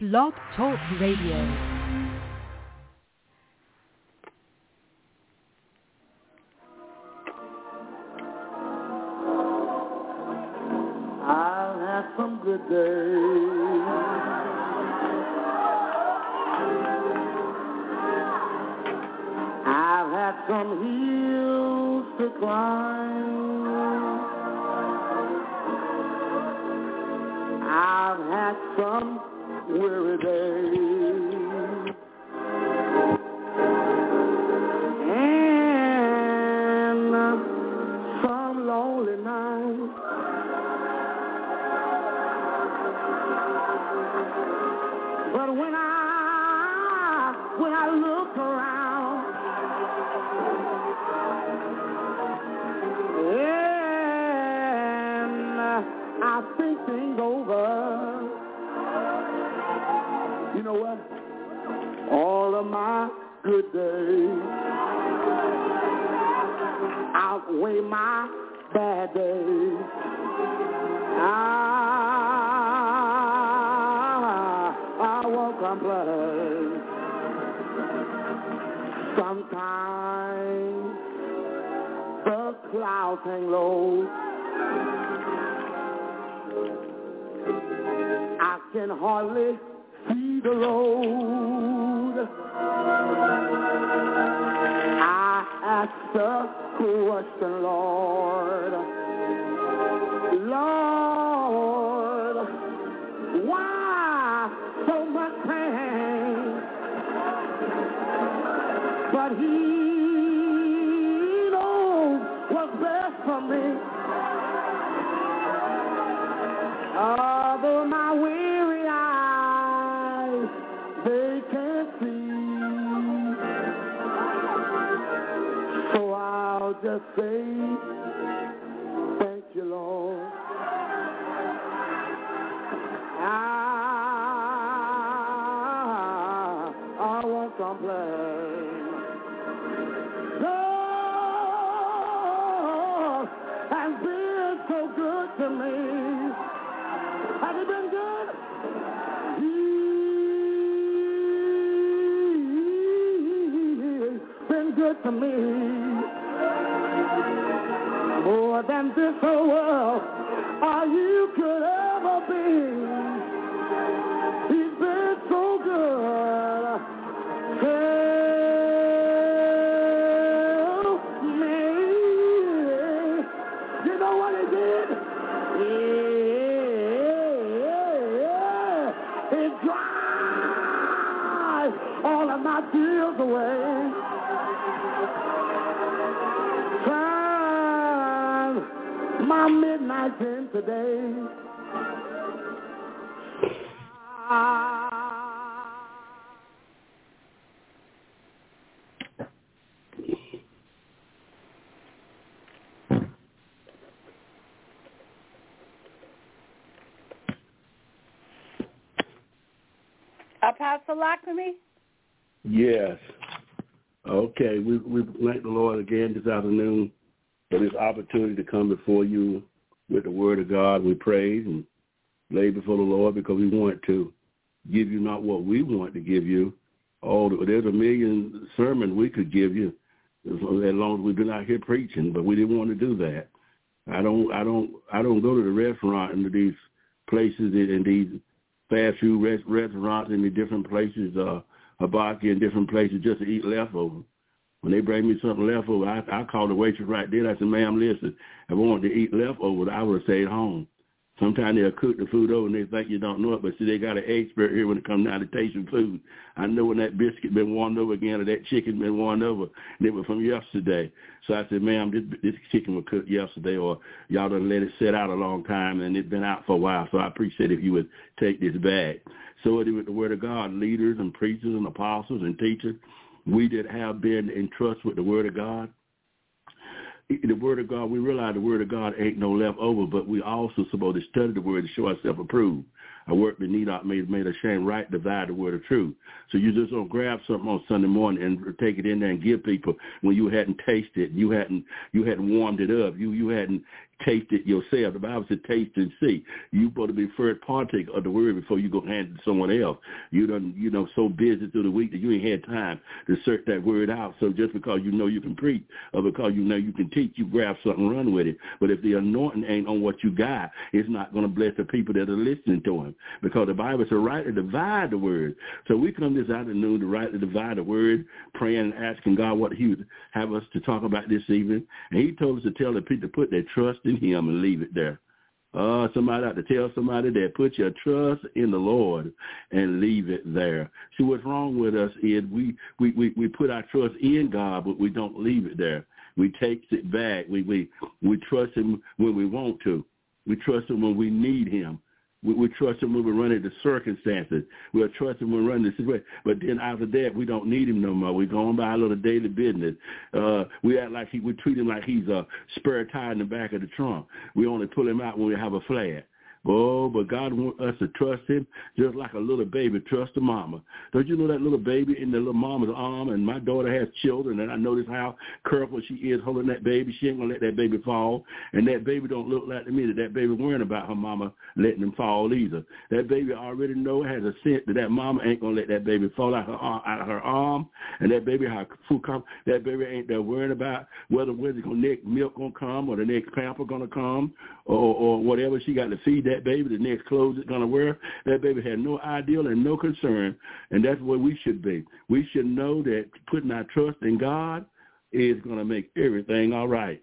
Blog Talk Radio. I've had some good days. I've had some hills to climb. I've had some weary days. And some lonely nights. But when I when I look around, and I think things over, my good days outweigh my bad days. Ah, I, I won't complain. Sometimes the clouds hang low. I can hardly see the road. I ask the question, Lord. Lord, why so much pain? But he knows what's best for me. Although my Say, thank you, Lord. Ah, I, I won't complain. Lord has been so good to me. Has he been good? He's been good to me. More than this whole world or you could ever be. Midnight in today. Apostle Lockamy? Yes. Okay, we we thank the Lord again this afternoon for this opportunity to come before you with the Word of God. We praise and lay before the Lord because we want to give you not what we want to give you. Oh, there's a million sermons we could give you as long as we've been out here preaching, but we didn't want to do that. I don't, I don't, I don't go to the restaurant into these places in these fast food res- restaurants in the different places, uh, Hibachi and different places just to eat leftovers. When they bring me something leftover, I, I call the waitress right there. I said, ma'am, listen, if I wanted to eat leftovers, I would have stayed home. Sometimes they'll cook the food over and they think you don't know it, but see, they got an expert here when it comes down to tasting food. I know when that biscuit been warmed over again or that chicken been warmed over, they were from yesterday. So I said, ma'am, this, this chicken was cooked yesterday or y'all done let it sit out a long time and it's been out for a while. So I appreciate if you would take this back. So it is with the word of God, leaders and preachers and apostles and teachers, we that have been in trust with the word of God, the word of God, we realize the word of God ain't no leftover, but we also supposed to study the word to show ourselves approved. A work that need not made made ashamed, right? Divide the word of truth. So you just don't grab something on Sunday morning and take it in there and give people when you hadn't tasted, you hadn't you hadn't warmed it up, you you hadn't taste it yourself. The Bible says taste and see. You better be first partake of the word before you go hand it to someone else. You done you know so busy through the week that you ain't had time to search that word out. So just because you know you can preach or because you know you can teach, you grab something run with it. But if the anointing ain't on what you got, it's not going to bless the people that are listening to him. Because the Bible says rightly divide the word. So we come this afternoon to rightly divide the word, praying and asking God what he would have us to talk about this evening. And he told us to tell the people to put their trust in him and leave it there. Uh, somebody ought to tell somebody that put your trust in the Lord and leave it there. See, what's wrong with us is we, we, we, we put our trust in God, but we don't leave it there. We take it back. We, we, we trust him when we want to. We trust him when we need him. We, we trust him when we run into circumstances. We'll trust him when we run into situation. But then after that, we don't need him no more. We're going by our little daily business. Uh, we act like he, we treat him like he's a spare tire in the back of the trunk. We only pull him out when we have a flat. Oh, but God wants us to trust him just like a little baby trusts a mama. Don't you know that little baby in the little mama's arm? And my daughter has children, and I notice how careful she is holding that baby. She ain't going to let that baby fall. And that baby don't look like to me that that baby worrying about her mama letting him fall either. That baby already know, has a sense that that mama ain't going to let that baby fall out, her, out of her arm. And that baby, how food come, that baby ain't there worrying about whether whether the next milk going to come or the next pamper going to come or, or whatever she got to feed that baby, the next clothes it's going to wear. That baby had no ideal and no concern, and that's where we should be. We should know that putting our trust in God is going to make everything all right.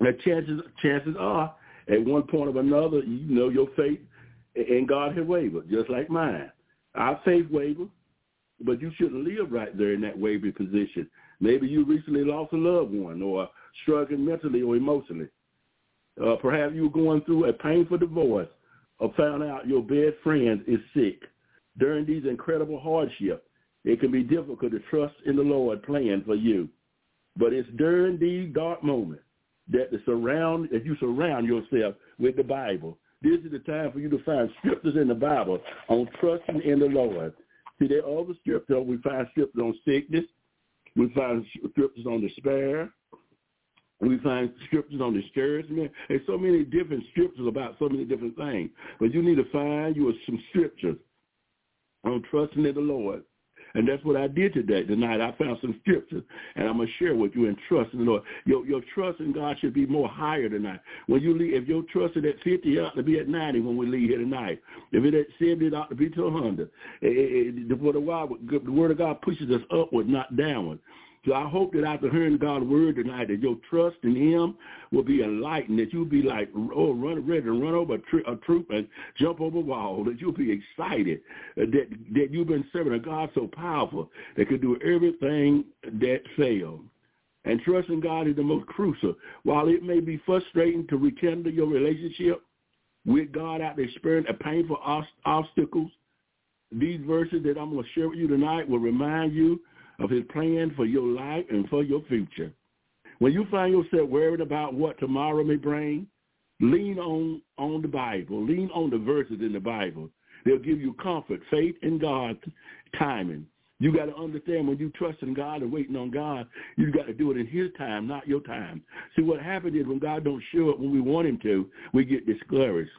Now, chances chances are, at one point or another, you know your faith in God has wavered, just like mine. Our faith wavered, but you shouldn't live right there in that wavered position. Maybe you recently lost a loved one or struggling mentally or emotionally. Uh, perhaps you were going through a painful divorce or found out your best friend is sick. During these incredible hardships, it can be difficult to trust in the Lord plan for you. But it's during these dark moments that the surround that you surround yourself with the Bible. This is the time for you to find scriptures in the Bible on trusting in the Lord. See, there are other scriptures. We find scriptures on sickness. We find scriptures on despair. We find scriptures on discouragement. There's so many different scriptures about so many different things. But you need to find you some scriptures on trusting in the Lord. And that's what I did today. Tonight I found some scriptures, and I'm gonna share with you and trust in the Lord. Your your trust in God should be more higher tonight. When you leave, if your trust is at 50, it ought to be at 90 when we leave here tonight. If it at 70, it ought to be to 100. It, it, it, the, while, the Word of God pushes us upward, not downward. So I hope that after hearing God's word tonight, that your trust in him will be enlightened, that you'll be like, oh, run, ready to run over a, a troop and jump over a wall, that you'll be excited, uh, that, that you've been serving a God so powerful that could do everything that failed. And trusting God is the most crucial. While it may be frustrating to rekindle your relationship with God after experiencing painful obstacles, these verses that I'm going to share with you tonight will remind you of his plan for your life and for your future. When you find yourself worried about what tomorrow may bring, lean on, on the Bible. Lean on the verses in the Bible. They'll give you comfort, faith in God's timing. You got to understand when you trust in God and waiting on God, you got to do it in his time, not your time. See, what happens is when God don't show up when we want him to, we get discouraged.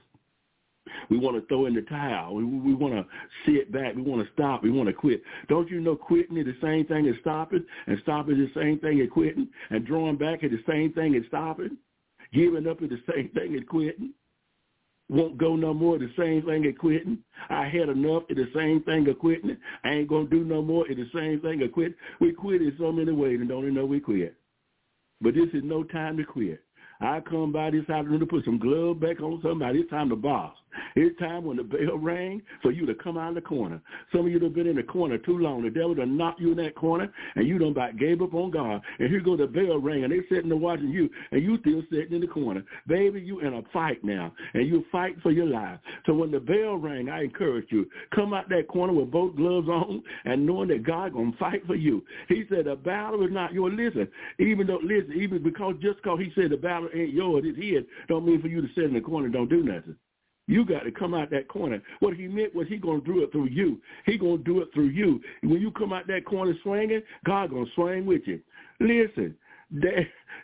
We want to throw in the towel. We, we want to sit back. We want to stop. We want to quit. Don't you know quitting is the same thing as stopping, and stopping is the same thing as quitting, and drawing back is the same thing as stopping? Giving up is the same thing as quitting? Won't go no more the same thing as quitting? I had enough is the same thing as quitting. I ain't going to do no more is the same thing as quitting. We quit in so many ways and don't even know we quit. But this is no time to quit. I come by this afternoon to put some glove back on somebody. It's time to boss. It's time when the bell rang for you to come out of the corner. Some of you have been in the corner too long. The devil done knocked you in that corner, and you done about gave up on God. And here goes the bell ring, and they sitting there watching you, and you still sitting in the corner. Baby, you in a fight now, and you fight for your life. So when the bell rang, I encourage you, come out that corner with both gloves on and knowing that God going to fight for you. He said the battle is not yours. Listen, even though, listen, even because just because he said the battle ain't yours, it's his, don't mean for you to sit in the corner and don't do nothing. You got to come out that corner. What he meant was he going to do it through you. He going to do it through you. When you come out that corner swinging, God going to swing with you. Listen,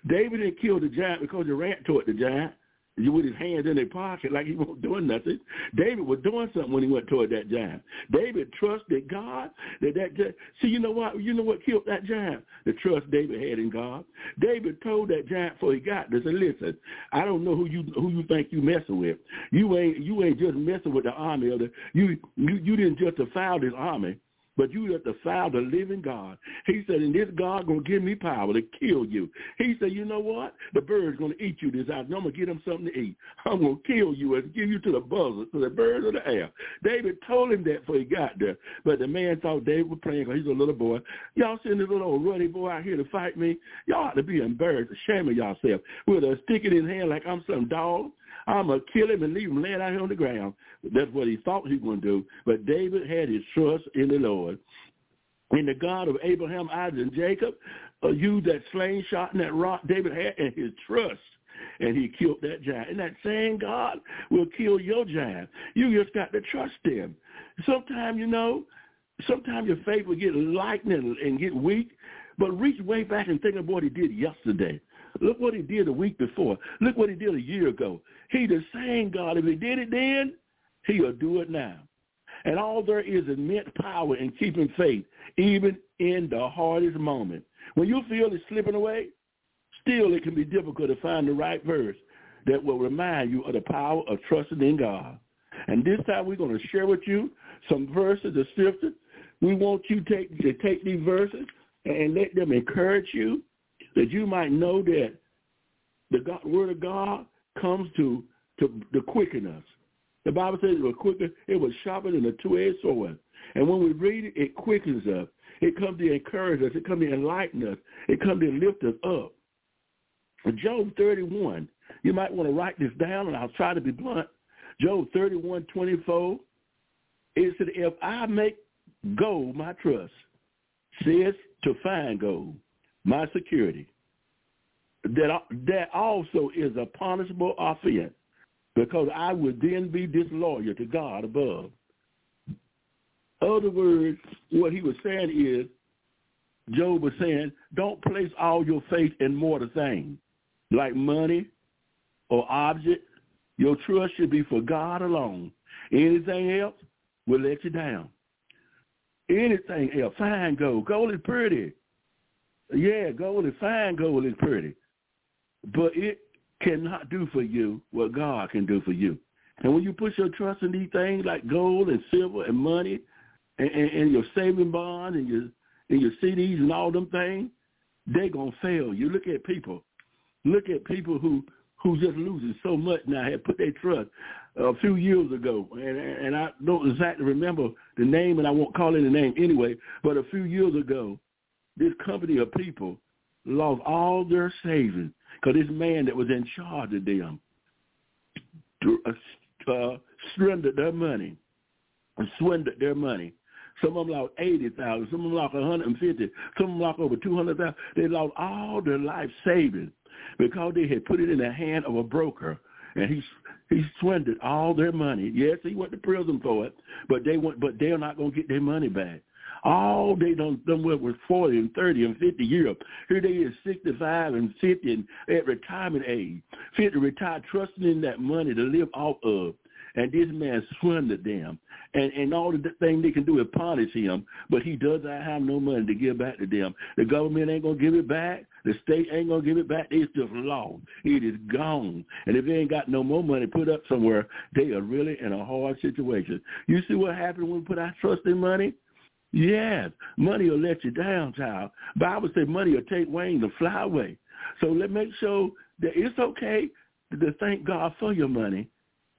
David didn't kill the giant because he ran toward the giant with his hands in their pocket like he wasn't doing nothing. David was doing something when he went toward that giant. David trusted God. That that see, you know what? You know what killed that giant? The trust David had in God. David told that giant before he got there, said, "Listen, I don't know who you who you think you messing with. You ain't you ain't just messing with the army of the you you you didn't just defile this army." But you have defiled the living God. He said, and this God going to give me power to kill you. He said, you know what? The bird's going to eat you this afternoon. I'm going to get him something to eat. I'm going to kill you and give you to the buzzards, to the birds of the air. David told him that before he got there. But the man thought David was playing because he's a little boy. Y'all send this little old ruddy boy out here to fight me? Y'all ought to be embarrassed, ashamed of yourself. With a stick in his hand like I'm some dog. I'm going to kill him and leave him laying out here on the ground. That's what he thought he was going to do. But David had his trust in the Lord. In the God of Abraham, Isaac, and Jacob, uh, used that sling shot and that rock David had and his trust and he killed that giant. And that same God will kill your giant. You just got to trust him. Sometimes, you know, sometimes your faith will get lightened and get weak, but reach way back and think of what he did yesterday. Look what he did a week before. Look what he did a year ago. He the same God. If he did it then, he'll do it now. And all there is immense power in keeping faith, even in the hardest moment. When you feel it slipping away, still it can be difficult to find the right verse that will remind you of the power of trusting in God. And this time we're going to share with you some verses of scripture. We want you to take, to take these verses and let them encourage you that you might know that the God, word of God comes to, to, to quicken us. The Bible says it was quicker, it was sharper than a two-edged sword. And when we read it, it quickens us. It comes to encourage us. It comes to enlighten us. It comes to lift us up. Job 31, you might want to write this down, and I'll try to be blunt. Job 31, 24, it said, if I make gold my trust, says to find gold, my security, that, that also is a punishable offense because I would then be disloyal to God above. Other words, what he was saying is, Job was saying, don't place all your faith in mortal things like money or object. Your trust should be for God alone. Anything else will let you down. Anything else, fine gold. Gold is pretty. Yeah, gold is fine. Gold is pretty but it cannot do for you what God can do for you. And when you put your trust in these things like gold and silver and money and, and, and your saving bond and your and your CDs and all them things, they're gonna fail. You look at people, look at people who who just losing so much now have put their trust a few years ago, and and I don't exactly remember the name, and I won't call it a name anyway. But a few years ago, this company of people lost all their savings because this man that was in charge of them uh, uh, surrendered their money, swindled their money. Some of them lost eighty thousand, some of them lost one hundred and fifty, some of them lost over two hundred thousand. They lost all their life savings because they had put it in the hand of a broker, and he he swindled all their money. Yes, he went to prison for it, but they went, but they're not going to get their money back. All they done done with 40 and 30 and 50 years. Here they is 65 and 50 and at retirement age. Fit to retire trusting in that money to live off of. And this man swindled them. And and all the thing they can do is punish him, but he does not have no money to give back to them. The government ain't gonna give it back. The state ain't gonna give it back. It's just lost. It is gone. And if they ain't got no more money put up somewhere, they are really in a hard situation. You see what happened when we put our trust in money? Yes, money will let you down, child. Bible says money will take wings and fly away. So let make sure that it's okay to thank God for your money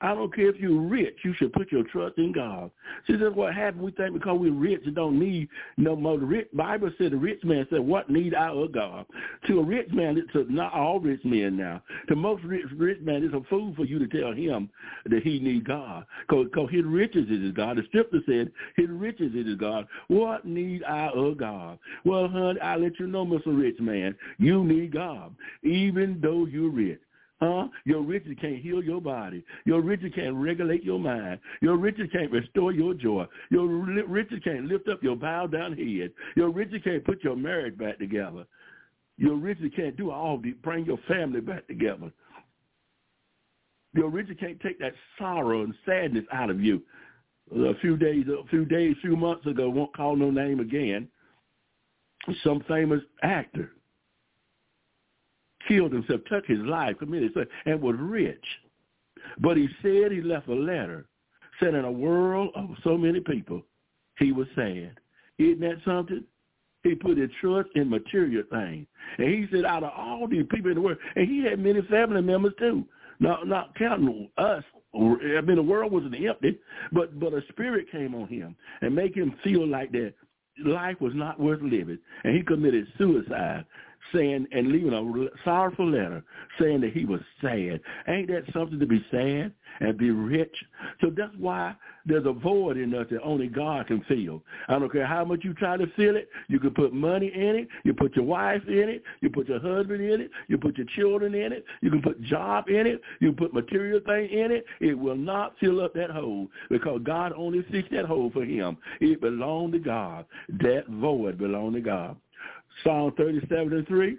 I don't care if you're rich, you should put your trust in God. See, that's what happened. We think because we're rich and don't need no more. The rich, Bible said the rich man said, what need I of God? To a rich man, it's not all rich men now. To most rich, rich man, it's a fool for you to tell him that he need God. Because his riches is his God. The scripture said his riches is his God. What need I of God? Well, honey, I let you know, Mr. Rich Man, you need God, even though you're rich. Huh? Your riches can't heal your body. Your riches can't regulate your mind. Your riches can't restore your joy. Your riches can't lift up your bowed down head. Your riches can't put your marriage back together. Your riches can't do all the bring your family back together. Your riches can't take that sorrow and sadness out of you. A few days, a few days, few months ago, won't call no name again. Some famous actor killed himself, took his life, committed suicide, and was rich. But he said he left a letter, said in a world of so many people, he was sad. Isn't that something? He put his trust in material things. And he said out of all these people in the world, and he had many family members too, not, not counting us. I mean, the world wasn't empty, but, but a spirit came on him and make him feel like that life was not worth living. And he committed suicide saying and leaving a sorrowful letter saying that he was sad. Ain't that something to be sad and be rich? So that's why there's a void in us that only God can fill. I don't care how much you try to fill it. You can put money in it. You put your wife in it. You put your husband in it. You put your children in it. You can put job in it. You can put material thing in it. It will not fill up that hole because God only seeks that hole for him. It belonged to God. That void belonged to God. Psalm 37 and 3.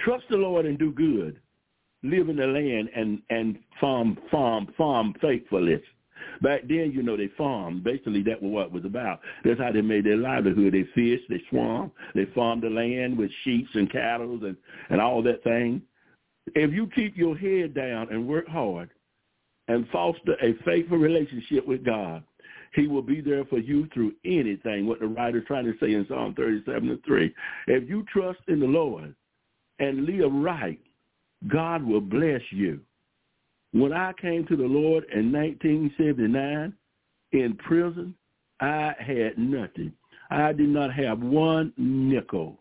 Trust the Lord and do good. Live in the land and, and farm, farm, farm faithfulness. Back then, you know, they farmed. Basically, that was what it was about. That's how they made their livelihood. They fished, they swam, they farmed the land with sheep and cattle and, and all that thing. If you keep your head down and work hard and foster a faithful relationship with God, he will be there for you through anything, what the writer's trying to say in Psalm 37 and 3. If you trust in the Lord and live right, God will bless you. When I came to the Lord in 1979 in prison, I had nothing. I did not have one nickel.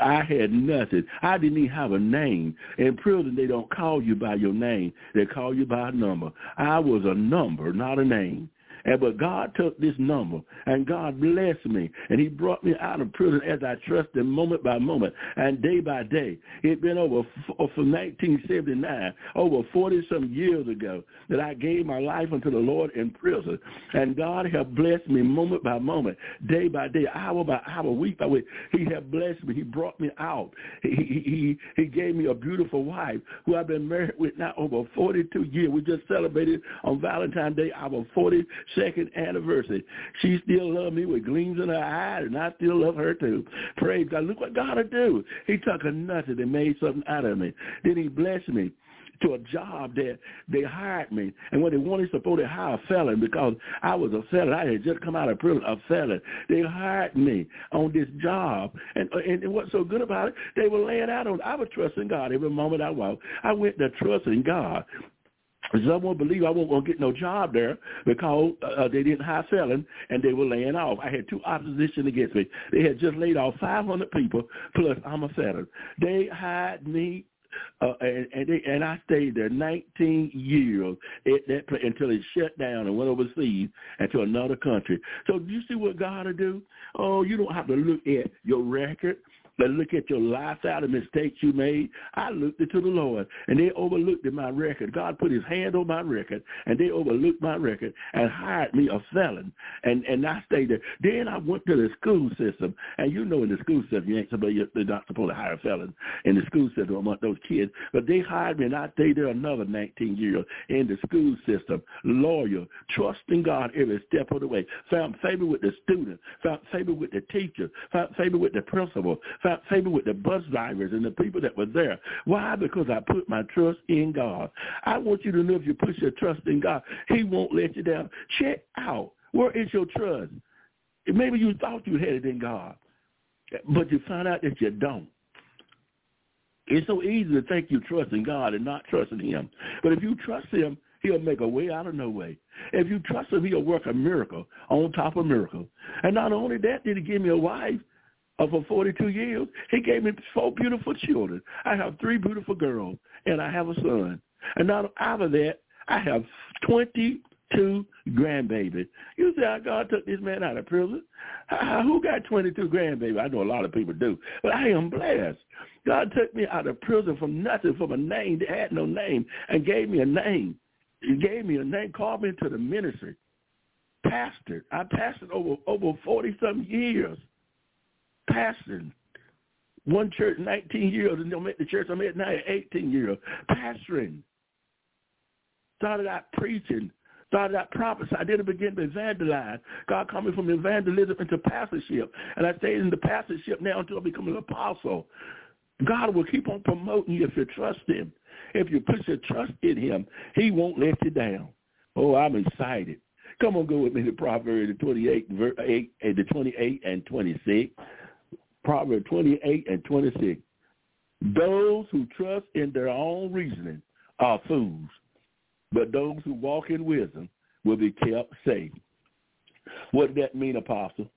I had nothing. I didn't even have a name. In prison, they don't call you by your name. They call you by a number. I was a number, not a name. And but God took this number and God blessed me and he brought me out of prison as I trusted moment by moment and day by day. It been over from 1979, over 40 some years ago that I gave my life unto the Lord in prison. And God has blessed me moment by moment, day by day, hour by hour, week by week. He has blessed me. He brought me out. He, he, he, he gave me a beautiful wife who I've been married with now over 42 years. We just celebrated on Valentine's Day our 40 second anniversary. She still loved me with gleams in her eyes, and I still love her too. Praise God. Look what God will do. He took a nothing and made something out of me. Then he blessed me to a job that they hired me. And when they wanted to hire a felon because I was a felon. I had just come out of prison, a felon. They hired me on this job. And, and, and what's so good about it, they were laying out on, I was trusting God every moment I walked. I went to trusting God. Some won't believe I won't gonna get no job there because uh, they didn't hire felon and they were laying off. I had two opposition against me. They had just laid off 500 people plus I'm a felon. They hired me uh, and and, they, and I stayed there 19 years at that place until it shut down and went overseas and to another country. So do you see what God will do? Oh, you don't have to look at your record. But look at your lifestyle, the mistakes you made. I looked it to the Lord, and they overlooked my record. God put his hand on my record, and they overlooked my record and hired me a felon, and, and I stayed there. Then I went to the school system, and you know in the school system, you ain't supposed, they're not supposed to hire felons in the school system among those kids. But they hired me, and I stayed there another 19 years in the school system, loyal, trusting God every step of the way. Found favor with the students, found favor with the teachers, found favor with the principal, favor with the bus drivers and the people that were there. Why? Because I put my trust in God. I want you to know if you put your trust in God, he won't let you down. Check out. Where is your trust? Maybe you thought you had it in God, but you find out that you don't. It's so easy to think you trust in God and not trust in him. But if you trust him, he'll make a way out of no way. If you trust him, he'll work a miracle on top of miracle. And not only that, did he give me a wife, for 42 years, he gave me four beautiful children. I have three beautiful girls, and I have a son. And not out of that, I have 22 grandbabies. You say how God took this man out of prison? Who got 22 grandbabies? I know a lot of people do, but I am blessed. God took me out of prison from nothing, from a name that had no name, and gave me a name. He gave me a name, called me into the ministry. Pastor. I pastored over over 40 some years pastoring one church 19 years, and I'm at the church I'm at now 18 years, pastoring. Started out preaching, started out prophesying. I didn't begin to evangelize. God called me from evangelism into pastorship. And I stayed in the pastorship now until I become an apostle. God will keep on promoting you if you trust him. If you put your trust in him, he won't let you down. Oh, I'm excited. Come on, go with me to Proverbs the 28, 8, and the 28 and 26. Proverbs 28 and 26. Those who trust in their own reasoning are fools, but those who walk in wisdom will be kept safe. What does that mean, Apostle?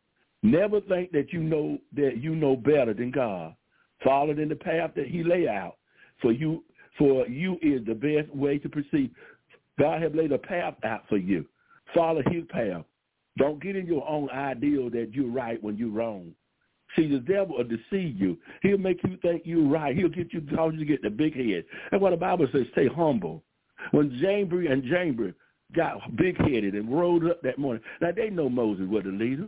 Never think that you know that you know better than God. Follow in the path that He lay out for you. For you is the best way to proceed. God has laid a path out for you. Follow His path. Don't get in your own ideal that you're right when you're wrong. See, the devil will deceive you. He'll make you think you're right. He'll get you, cause you to get the big head. That's what the Bible says, stay humble. When Jambry and Jambry got big-headed and rode up that morning, now they know Moses was the leader.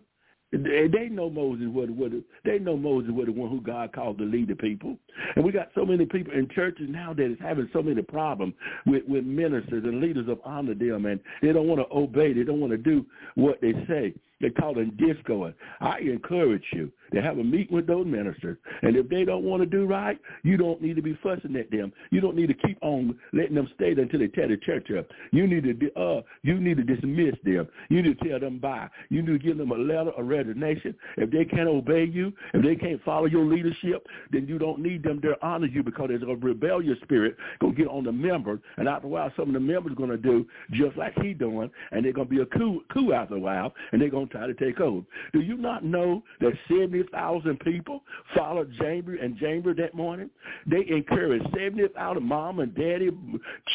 They know Moses was, was they know Moses was the one who God called to lead the people, and we got so many people in churches now that is having so many problems with with ministers and leaders of honor them, and they don't want to obey, they don't want to do what they say. They call them discoing. I encourage you to have a meeting with those ministers. And if they don't want to do right, you don't need to be fussing at them. You don't need to keep on letting them stay there until they tear the church up. You need to uh you need to dismiss them. You need to tell them bye. You need to give them a letter of resignation. If they can't obey you, if they can't follow your leadership, then you don't need them to honor you because there's a rebellious spirit gonna get on the members and after a while some of the members are gonna do just like he doing and they're gonna be a coup coup after a while and they're gonna try to take over. Do you not know that 70,000 people followed Jambry and Jambry that morning? They encouraged 70,000 mom and daddy,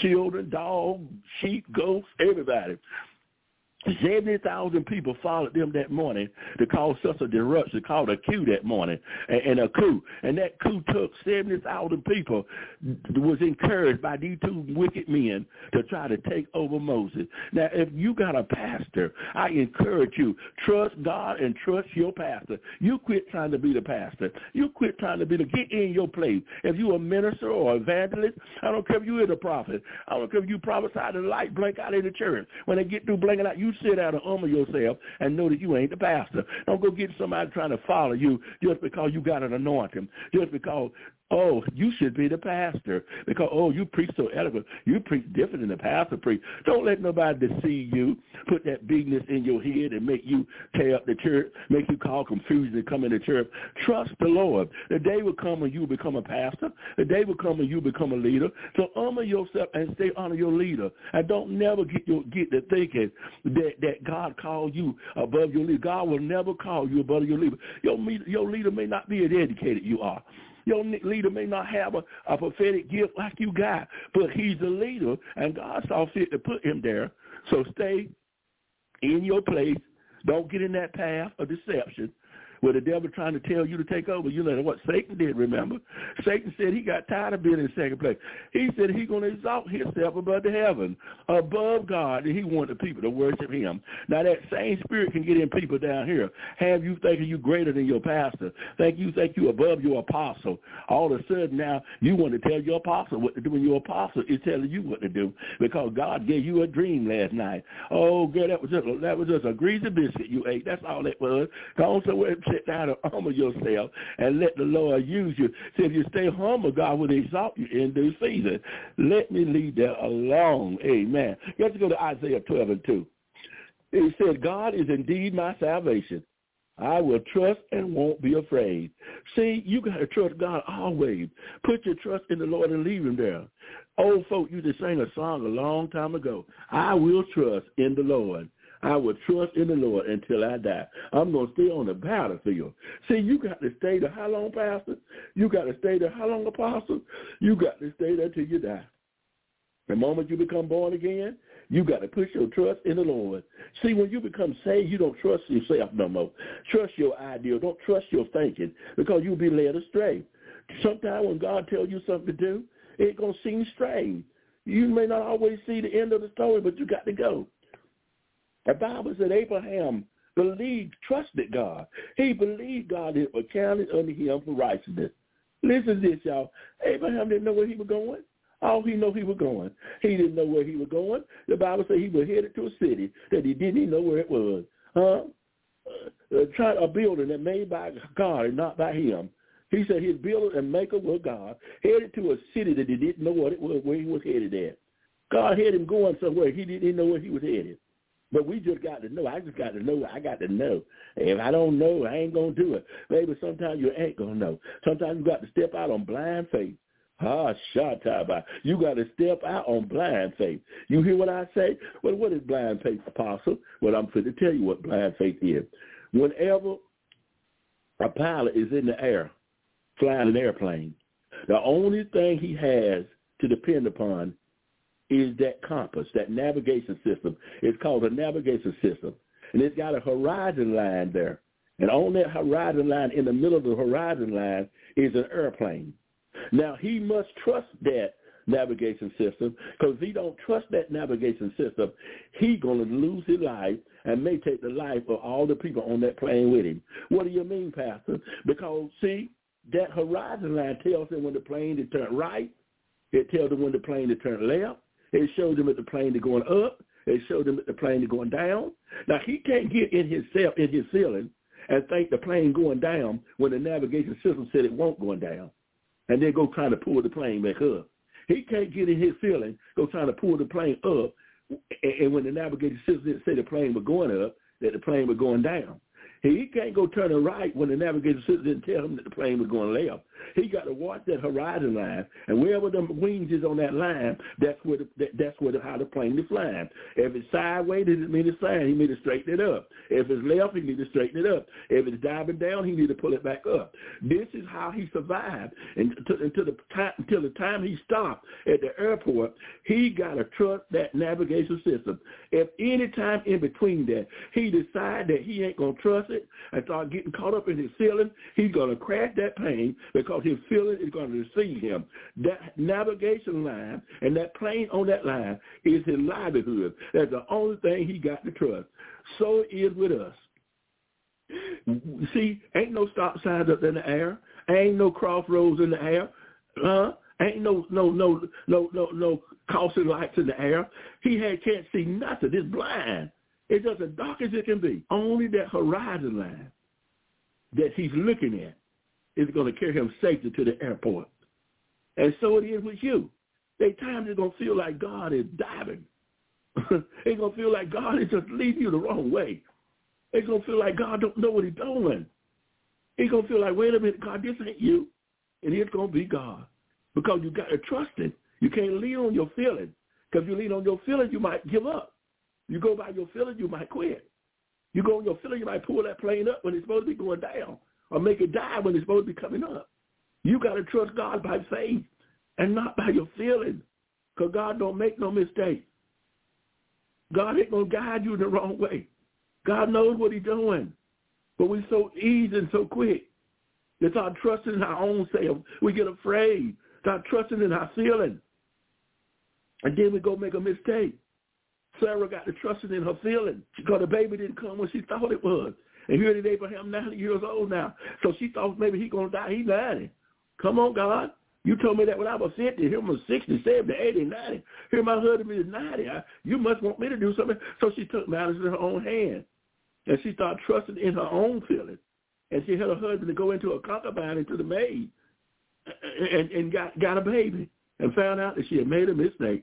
children, dogs, sheep, goats, everybody 70,000 people followed them that morning to cause such a disruption, called a coup that morning, and, and a coup. And that coup took 70,000 people, was encouraged by these two wicked men to try to take over Moses. Now, if you got a pastor, I encourage you, trust God and trust your pastor. You quit trying to be the pastor. You quit trying to be the, get in your place. If you're a minister or evangelist, I don't care if you're a prophet. I don't care if you prophesy the light blink out in the church. When they get through blinking out, you sit down and humble yourself and know that you ain't the pastor. Don't go get somebody trying to follow you just because you got an anointing, just because Oh, you should be the pastor because, oh, you preach so eloquent. You preach different than the pastor preach. Don't let nobody deceive you, put that bigness in your head and make you tear up the church, make you call confusion and come into church. Trust the Lord. The day will come when you become a pastor. The day will come when you become a leader. So honor yourself and stay honor your leader. And don't never get your get to thinking that, that God called you above your leader. God will never call you above your leader. Your, your leader may not be as educated you are. Your leader may not have a, a prophetic gift like you got, but he's a leader, and God saw fit to put him there. So stay in your place. Don't get in that path of deception where the devil trying to tell you to take over. You know what Satan did, remember? Satan said he got tired of being in second place. He said he's going to exalt himself above the heaven, above God, and he wanted people to worship him. Now that same spirit can get in people down here. Have you thinking you greater than your pastor. Think you think you above your apostle. All of a sudden now you want to tell your apostle what to do when your apostle is telling you what to do because God gave you a dream last night. Oh, girl, that was just that was just a greasy biscuit you ate. That's all it was. Go on somewhere sit down and humble yourself and let the Lord use you. See, if you stay humble, God will exalt you in due season. Let me lead that along. Amen. Let's go to Isaiah 12 and 2. It said, God is indeed my salvation. I will trust and won't be afraid. See, you got to trust God always. Put your trust in the Lord and leave him there. Old folk used to sing a song a long time ago. I will trust in the Lord. I will trust in the Lord until I die. I'm going to stay on the battlefield. See, you got to stay there. How long, Pastor? You got to stay there. How long, Apostle? You got to stay there till you die. The moment you become born again, you got to put your trust in the Lord. See, when you become saved, you don't trust yourself no more. Trust your ideal. Don't trust your thinking because you'll be led astray. Sometimes when God tells you something to do, it's going to seem strange. You may not always see the end of the story, but you got to go. The Bible said Abraham believed, trusted God. He believed God it was counted unto him for righteousness. Listen to this, y'all. Abraham didn't know where he was going. All he know he was going. He didn't know where he was going. The Bible said he was headed to a city that he didn't even know where it was. Huh? Uh, uh, a building that made by God and not by him. He said his builder and maker was God, headed to a city that he didn't know what it was, where he was headed at. God had him going somewhere he didn't even know where he was headed. But we just got to know. I just got to know. I got to know. If I don't know, I ain't gonna do it. Maybe sometimes you ain't gonna know. Sometimes you got to step out on blind faith. Ah, shataba. You got to step out on blind faith. You hear what I say? Well, what is blind faith, Apostle? Well, I'm going to tell you what blind faith is. Whenever a pilot is in the air, flying an airplane, the only thing he has to depend upon is that compass, that navigation system. It's called a navigation system. And it's got a horizon line there. And on that horizon line, in the middle of the horizon line, is an airplane. Now, he must trust that navigation system because if he don't trust that navigation system, he going to lose his life and may take the life of all the people on that plane with him. What do you mean, Pastor? Because, see, that horizon line tells him when the plane is turned right. It tells him when the plane is turned left. It showed him if the plane is going up. It showed him if the plane is going down. Now, he can't get in his himself, in his feeling, and think the plane going down when the navigation system said it won't going down. And then go trying to pull the plane back up. He can't get in his feeling, go trying to pull the plane up, and when the navigation system said the plane was going up, that the plane was going down. He can't go turning right when the navigation system didn't tell him that the plane was going left. He got to watch that horizon line, and wherever the wings is on that line, that's where the, that, that's where the, how the plane is flying. If it's sideways, it mean it's flying. He need to straighten it up. If it's left, he need to straighten it up. If it's diving down, he need to pull it back up. This is how he survived until, until the time until the time he stopped at the airport. He got to trust that navigation system. If any time in between that he decide that he ain't gonna trust it and start getting caught up in his feeling, he's gonna crash that plane because his feeling is going to deceive him. That navigation line and that plane on that line is his livelihood. That's the only thing he got to trust. So it is with us. See, ain't no stop signs up in the air. Ain't no crossroads in the air. Huh? Ain't no no no no no no caution lights in the air. He had can't see nothing. It's blind. It's just as dark as it can be. Only that horizon line that he's looking at is going to carry him safely to the airport. And so it is with you. There times it's going to feel like God is diving. it's going to feel like God is just leading you the wrong way. It's going to feel like God don't know what he's doing. It's going to feel like, wait a minute, God, this ain't you. And it's going to be God. Because you got to trust him. You can't lean on your feelings. Because if you lean on your feelings, you might give up. You go by your feelings, you might quit. You go on your feelings, you might pull that plane up when it's supposed to be going down or make it die when it's supposed to be coming up. You got to trust God by faith and not by your feelings because God don't make no mistake. God ain't going to guide you in the wrong way. God knows what he's doing. But we're so easy and so quick. It's our trusting in our own self. We get afraid. Start trusting in our feelings. And then we go make a mistake. Sarah got to trusting in her feelings because the baby didn't come when she thought it was. And here it is Abraham 90 years old now. So she thought maybe he's going to die. He's 90. Come on, God. You told me that when I was 50, here was 60, 70, 80, 90. Here my husband is 90. I, you must want me to do something. So she took matters in her own hand. And she started trusting in her own feelings. And she had her husband to go into a concubine, into the maid, and, and got, got a baby and found out that she had made a mistake.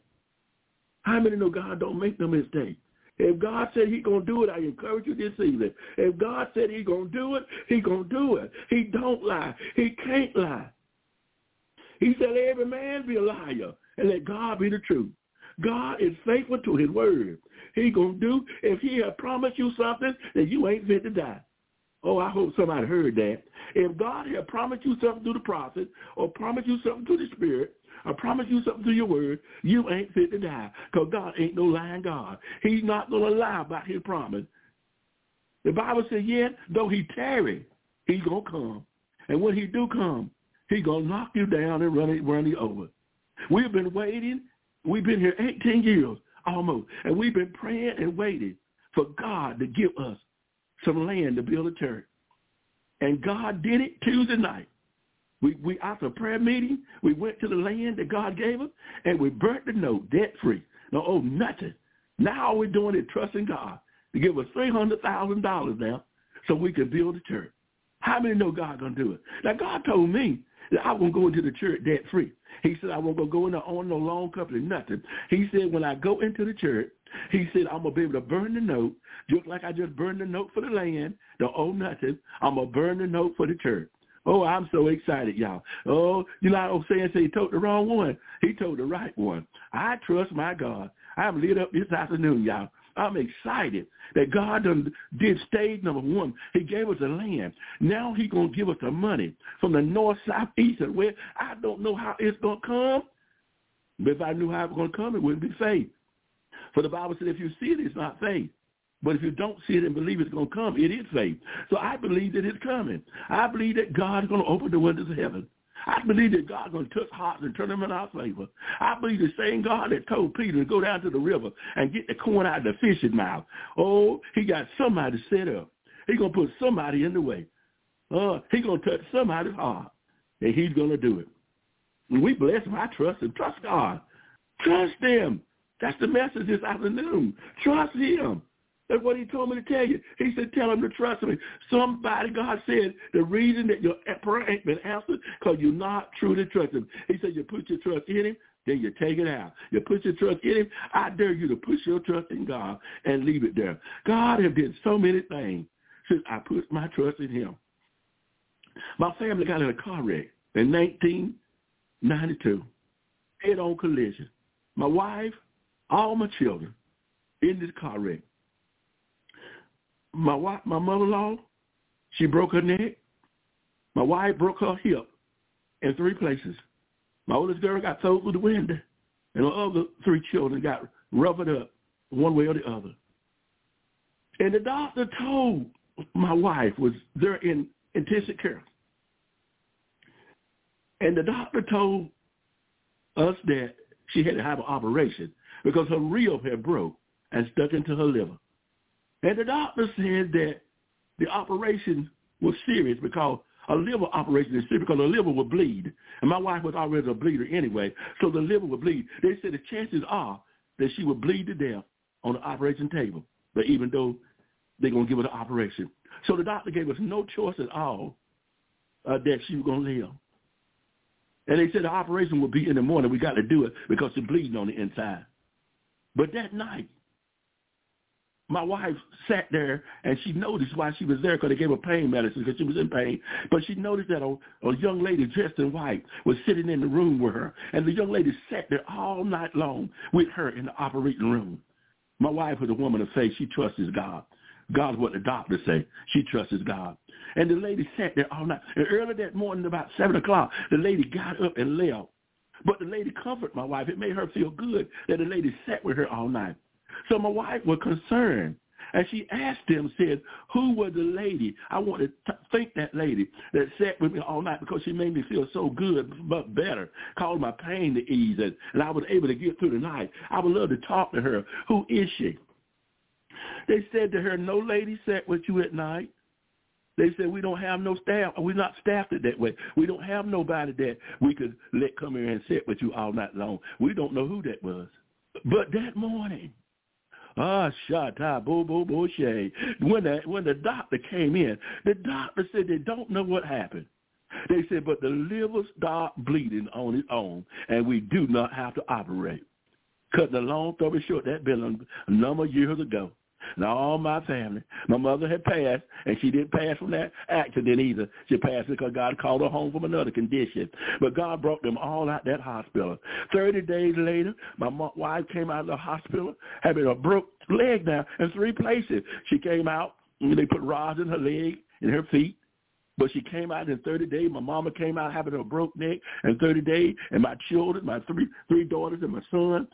How many know God don't make no mistake? If God said he's going to do it, I encourage you this evening. If God said he's going to do it, he's going to do it. He don't lie. He can't lie. He said every man be a liar and let God be the truth. God is faithful to his word. He going to do, if he has promised you something, then you ain't fit to die. Oh, I hope somebody heard that. If God has promised you something through the prophet or promised you something through the spirit, I promise you something through your word. You ain't fit to die because God ain't no lying God. He's not going to lie about his promise. The Bible says, yet, though he tarry, he's going to come. And when he do come, he's going to knock you down and run, it, run you over. We've been waiting. We've been here 18 years almost. And we've been praying and waiting for God to give us some land to build a church. And God did it Tuesday night. We we after prayer meeting, we went to the land that God gave us, and we burnt the note debt free. No owe oh, nothing. Now all we're doing is trusting God to give us three hundred thousand dollars now, so we can build a church. How many know God gonna do it? Now God told me that I won't go into the church debt free. He said I won't go go in there on no loan company, nothing. He said when I go into the church, he said I'm gonna be able to burn the note just like I just burned the note for the land, don't owe nothing. I'm gonna burn the note for the church. Oh, I'm so excited, y'all. Oh, you know I'm saying? Say he told the wrong one. He told the right one. I trust my God. I'm lit up this afternoon, y'all. I'm excited that God done did stage number one. He gave us the land. Now he going to give us the money from the north, south, east, and west. I don't know how it's going to come. But if I knew how it was going to come, it wouldn't be faith. For the Bible said if you see it, it's not faith. But if you don't see it and believe it's going to come, it is faith. So I believe that it's coming. I believe that God is going to open the windows of heaven. I believe that God is going to touch hearts and turn them in our favor. I believe the same God that told Peter to go down to the river and get the corn out of the fish's mouth. Oh, he got somebody set up. He's going to put somebody in the way. Uh, he's going to touch somebody's heart, and he's going to do it. And we bless him. I trust him. Trust God. Trust him. That's the message this afternoon. Trust him. That's what he told me to tell you. He said, tell him to trust me. Somebody, God said, the reason that your prayer ain't been answered because you're not truly trusting. He said, you put your trust in him, then you take it out. You put your trust in him. I dare you to put your trust in God and leave it there. God has did so many things since I put my trust in him. My family got in a car wreck in 1992, head-on collision. My wife, all my children in this car wreck my wife, my mother-in-law, she broke her neck. My wife broke her hip in three places. My oldest girl got thrown through the window, and the other three children got rubbered up one way or the other. And the doctor told my wife was there in intensive care. And the doctor told us that she had to have an operation because her rib had broke and stuck into her liver. And the doctor said that the operation was serious because a liver operation is serious because the liver will bleed. And my wife was already a bleeder anyway, so the liver would bleed. They said the chances are that she would bleed to death on the operation table, but even though they're going to give her the operation. So the doctor gave us no choice at all uh, that she was going to live. And they said the operation would be in the morning. We got to do it because she's bleeding on the inside. But that night, my wife sat there and she noticed why she was there because they gave her pain medicine because she was in pain. But she noticed that a, a young lady dressed in white was sitting in the room with her. And the young lady sat there all night long with her in the operating room. My wife was a woman of faith. She trusts God. God's what the doctors say. She trusts God. And the lady sat there all night. And early that morning, about 7 o'clock, the lady got up and left. But the lady comforted my wife. It made her feel good that the lady sat with her all night. So my wife was concerned. And she asked them, said, who was the lady? I want to thank that lady that sat with me all night because she made me feel so good, but better, caused my pain to ease, and, and I was able to get through the night. I would love to talk to her. Who is she? They said to her, no lady sat with you at night. They said, we don't have no staff. We're not staffed it that way. We don't have nobody that we could let come here and sit with you all night long. We don't know who that was. But that morning, Ah, shata, bo, bo, bo, shay. When the, when the doctor came in, the doctor said they don't know what happened. They said, but the liver stopped bleeding on its own, and we do not have to operate. Cutting a long story short, that been a number of years ago. Now all my family, my mother had passed, and she didn't pass from that accident either. She passed because God called her home from another condition. But God brought them all out that hospital. Thirty days later, my wife came out of the hospital having a broke leg now in three places. She came out, they put rods in her leg and her feet. But she came out in 30 days. My mama came out having a broke neck in 30 days. And my children, my three three daughters and my son,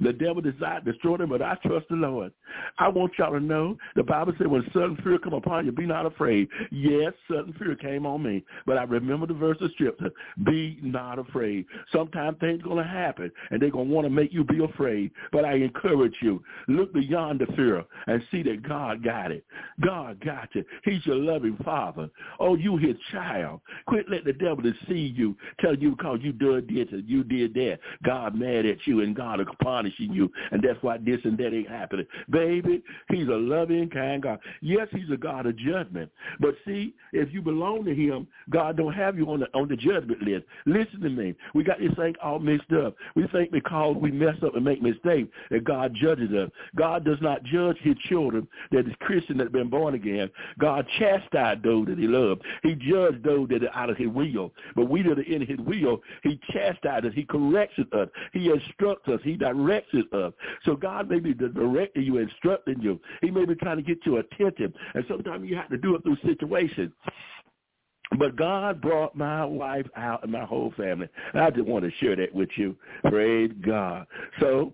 the devil decided to destroy them, but I trust the Lord. I want y'all to know the Bible said when sudden fear come upon you, be not afraid. Yes, sudden fear came on me, but I remember the verse of scripture, be not afraid. Sometimes things to happen and they're to want to make you be afraid, but I encourage you, look beyond the fear and see that God got it. God got you. He's your loving father. Oh, you his child. Quit letting the devil deceive you, tell you because you did this and you did that. God mad at you and God is punishing you, and that's why this and that ain't happening. Baby, he's a loving, kind God. Yes, he's a God of judgment. But see, if you belong to him, God don't have you on the on the judgment list. Listen to me. We got this thing all mixed up. We think because we mess up and make mistakes that God judges us. God does not judge his children that is Christian that have been born again. God chastised those that he loved. He judged those that are out of his will. But we that are in his will, he chastises us. He corrects us. He instructs us. He directs us. So God may be directing you, instructing you. He may be trying to get your attention. And sometimes you have to do it through situations. But God brought my wife out and my whole family. And I just want to share that with you. Praise God. So,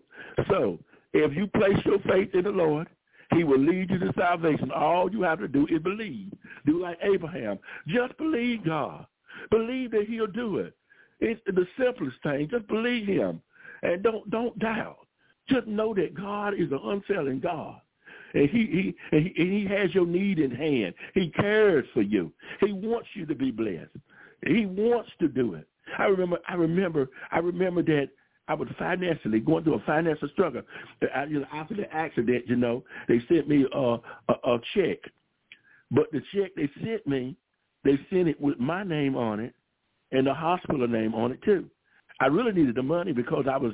so if you place your faith in the Lord, he will lead you to salvation. All you have to do is believe. Do like Abraham. Just believe God. Believe that he'll do it. It's the simplest thing. Just believe him. And don't don't doubt. Just know that God is an unfailing God. And he, he, and he, and he has your need in hand. He cares for you. He wants you to be blessed. He wants to do it. I remember, I remember, I remember that I was financially going through a financial struggle. I, you know, after the accident, you know, they sent me a, a, a check, but the check they sent me, they sent it with my name on it and the hospital name on it too. I really needed the money because I was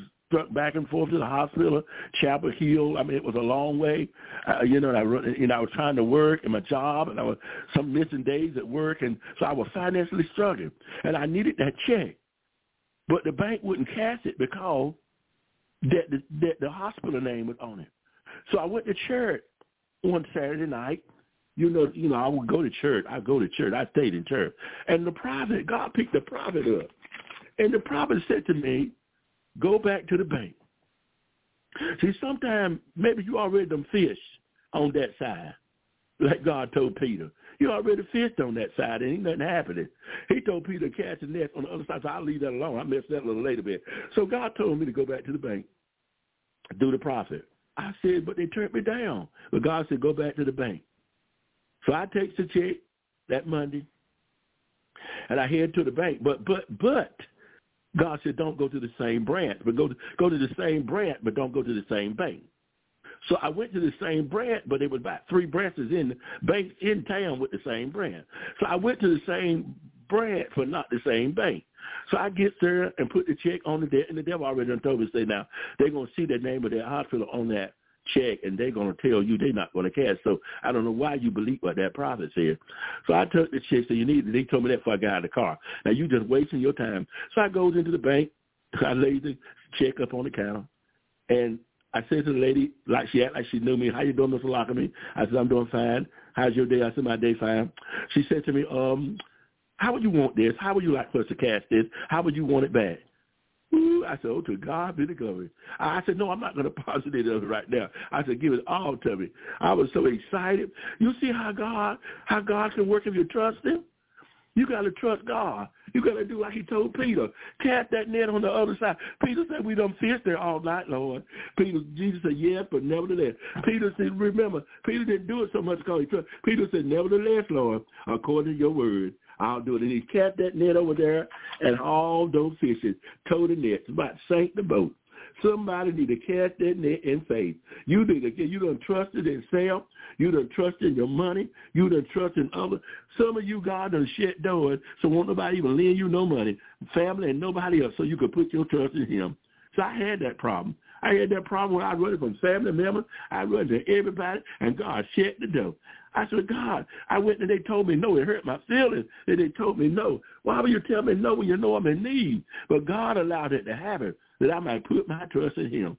back and forth to the hospital, Chapel Hill. I mean, it was a long way, uh, you know. And I, you know, I was trying to work in my job, and I was some missing days at work, and so I was financially struggling, and I needed that check, but the bank wouldn't cash it because that the, that the hospital name was on it. So I went to church one Saturday night. You know, you know, I would go to church. I go to church. I stayed in church, and the prophet, God picked the prophet up, and the prophet said to me, Go back to the bank. See, sometimes maybe you already done fished on that side, like God told Peter. You already fished on that side, and ain't nothing happening. He told Peter to catch the net on the other side, so I'll leave that alone. I messed that a little later bit. So God told me to go back to the bank, do the prophet. I said, but they turned me down. But God said, go back to the bank. So I takes the check that Monday, and I head to the bank. But but but God said, don't go to the same branch, but go to, go to the same branch, but don't go to the same bank. So I went to the same branch, but there was about three branches in banks in town with the same branch. So I went to the same branch, but not the same bank. So I get there and put the check on the debt, and the devil already told me, say, now, they're going to see the name of their hospital on that check and they're going to tell you they're not going to cash. So I don't know why you believe what that prophet said. So I took the check, so you need it. They told me that before I got out of the car. Now you just wasting your time. So I goes into the bank. I laid the check up on the counter and I said to the lady, like she act like she knew me, how you doing, Mr. Lockamy? I said, I'm doing fine. How's your day? I said, my day fine. She said to me, um, how would you want this? How would you like for us to cash this? How would you want it back? Ooh, I said, oh, to God be the glory. I said, no, I'm not going to deposit it right now. I said, give it all to me. I was so excited. You see how God, how God can work if you trust him? You got to trust God. You got to do like he told Peter. Cast that net on the other side. Peter said, we done fished there all night, Lord. Peter, Jesus said, yes, but nevertheless. Peter said, remember, Peter didn't do it so much because he trusted. Peter said, nevertheless, Lord, according to your word, I'll do it. And he cast that net over there, and all those fishes towed the net. about sank the boat. Somebody need to cast that net in faith. You need to get, you don't trust in self. You trust in your money. You trust in others. Some of you, God done shut doors, so won't nobody even lend you no money, family and nobody else, so you could put your trust in him. So I had that problem. I had that problem when I run from family members. I run to everybody, and God shut the door. I said, God, I went and they told me no. It hurt my feelings that they told me no. Why would you tell me no when you know I'm in need? But God allowed it to happen that I might put my trust in him.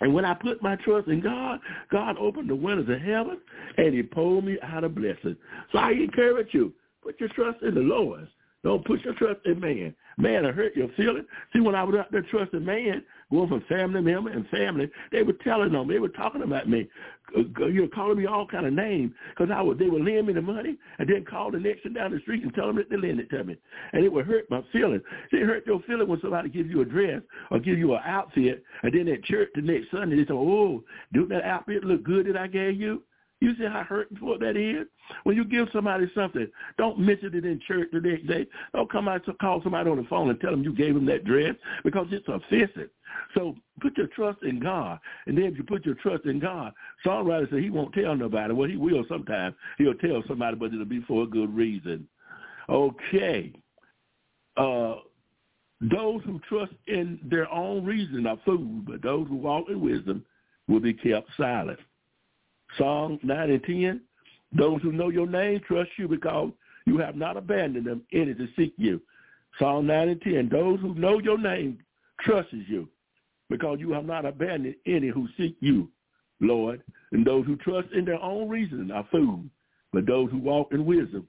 And when I put my trust in God, God opened the windows of heaven and he pulled me out of blessing. So I encourage you, put your trust in the Lord. Don't put your trust in man. Man will hurt your feelings. See, when I was out there trusting man, going from family member and family, they were telling them, they were talking about me, uh, you know, calling me all kind of names because I was, they would lend me the money and then call the next one down the street and tell them that they lend it to me, and it would hurt my feelings. It hurt your feeling when somebody gives you a dress or give you an outfit, and then at church the next Sunday they say, "Oh, do that outfit look good that I gave you?" You see how hurtful that is? When you give somebody something, don't mention it in church the next day. Don't come out to call somebody on the phone and tell them you gave them that dress because it's offensive. So put your trust in God. And then if you put your trust in God, songwriter said he won't tell nobody. Well, he will sometimes. He'll tell somebody, but it'll be for a good reason. Okay. Uh, those who trust in their own reason are fools, but those who walk in wisdom will be kept silent. Psalm 9 and 10, those who know your name trust you because you have not abandoned them any to seek you. Psalm 9 and 10, those who know your name trust you because you have not abandoned any who seek you, Lord. And those who trust in their own reason are fools, but those who walk in wisdom,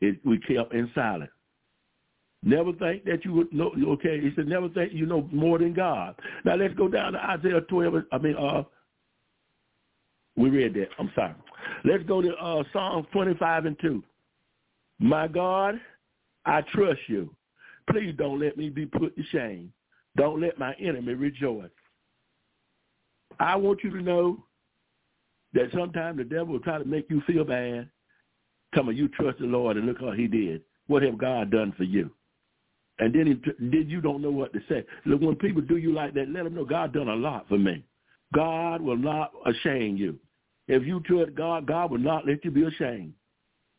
it, we kept in silence. Never think that you would know. Okay, he said, never think you know more than God. Now let's go down to Isaiah 12. I mean, uh, we read that. I'm sorry. Let's go to uh, Psalms 25 and 2. My God, I trust you. Please don't let me be put to shame. Don't let my enemy rejoice. I want you to know that sometimes the devil will try to make you feel bad. Come on, you trust the Lord and look how he did. What have God done for you? And then, he, then you don't know what to say. Look, when people do you like that, let them know God done a lot for me. God will not shame you. If you trust God, God will not let you be ashamed.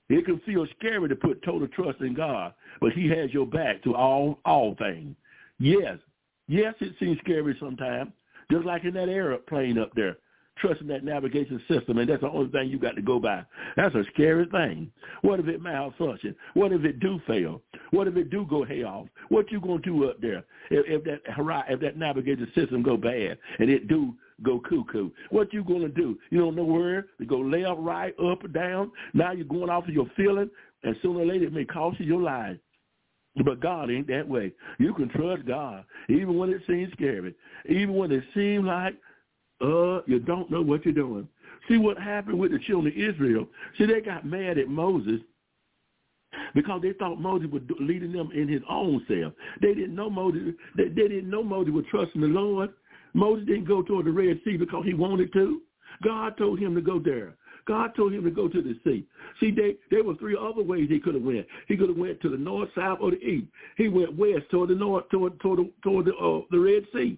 It can feel scary to put total trust in God, but he has your back to all all things. Yes, yes, it seems scary sometimes, just like in that airplane up there, trusting that navigation system, and that's the only thing you got to go by. That's a scary thing. What if it malfunction? What if it do fail? What if it do go haywire? What you gonna do up there if, if that if that navigation system go bad and it do go cuckoo. What you gonna do? You don't know where to go left, right, up, or down. Now you're going off of your feeling, and sooner or later it may cost you your life. But God ain't that way. You can trust God, even when it seems scary, even when it seems like uh you don't know what you're doing. See what happened with the children of Israel. See, they got mad at Moses because they thought Moses was leading them in his own self. They didn't know Moses. They, they didn't know Moses was trusting the Lord. Moses didn't go toward the Red Sea because he wanted to. God told him to go there. God told him to go to the sea. See, they, there were three other ways he could have went. He could have went to the north, south, or the east. He went west toward the north, toward toward the, toward the, uh, the Red Sea.